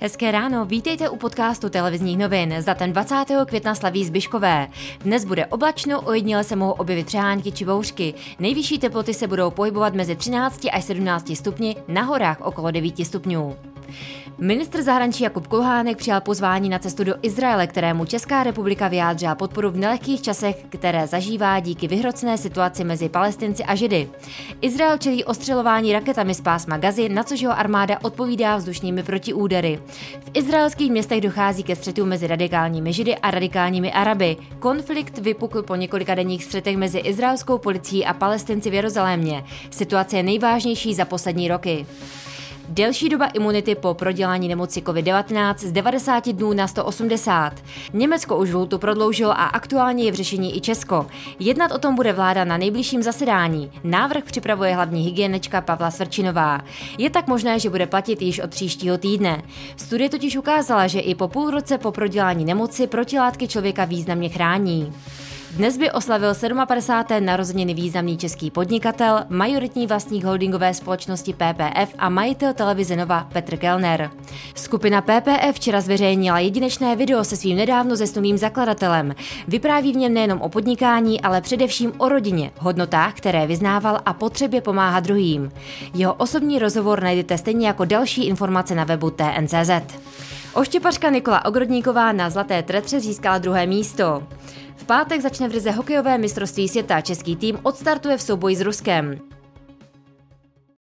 Hezké ráno, vítejte u podcastu televizních novin. Za ten 20. května slaví Zbyškové. Dnes bude oblačno, ojediněle se mohou objevit třehánky či bouřky. Nejvyšší teploty se budou pohybovat mezi 13 až 17 stupni, na horách okolo 9 stupňů. Ministr zahraničí Jakub Kulhánek přijal pozvání na cestu do Izraele, kterému Česká republika vyjádřila podporu v nelehkých časech, které zažívá díky vyhrocené situaci mezi Palestinci a Židy. Izrael čelí ostřelování raketami z pásma Gazy, na což jeho armáda odpovídá vzdušnými protiúdery. V izraelských městech dochází ke střetu mezi radikálními Židy a radikálními Araby. Konflikt vypukl po několika denních střetech mezi izraelskou policií a Palestinci v Jeruzalémě. Situace je nejvážnější za poslední roky. Delší doba imunity po prodělání nemoci COVID-19 z 90 dnů na 180. Německo už lhůtu prodloužilo a aktuálně je v řešení i Česko. Jednat o tom bude vláda na nejbližším zasedání. Návrh připravuje hlavní hygienička Pavla Svrčinová. Je tak možné, že bude platit již od příštího týdne. Studie totiž ukázala, že i po půl roce po prodělání nemoci protilátky člověka významně chrání. Dnes by oslavil 57. narozeniny významný český podnikatel, majoritní vlastník holdingové společnosti PPF a majitel televize Nova Petr Kellner. Skupina PPF včera zveřejnila jedinečné video se svým nedávno zesnulým zakladatelem. Vypráví v něm nejenom o podnikání, ale především o rodině, hodnotách, které vyznával a potřebě pomáhat druhým. Jeho osobní rozhovor najdete stejně jako další informace na webu TNCZ. Oštěpařka Nikola Ogrodníková na Zlaté tretře získala druhé místo. V pátek začne v Rize hokejové mistrovství světa. Český tým odstartuje v souboji s Ruskem.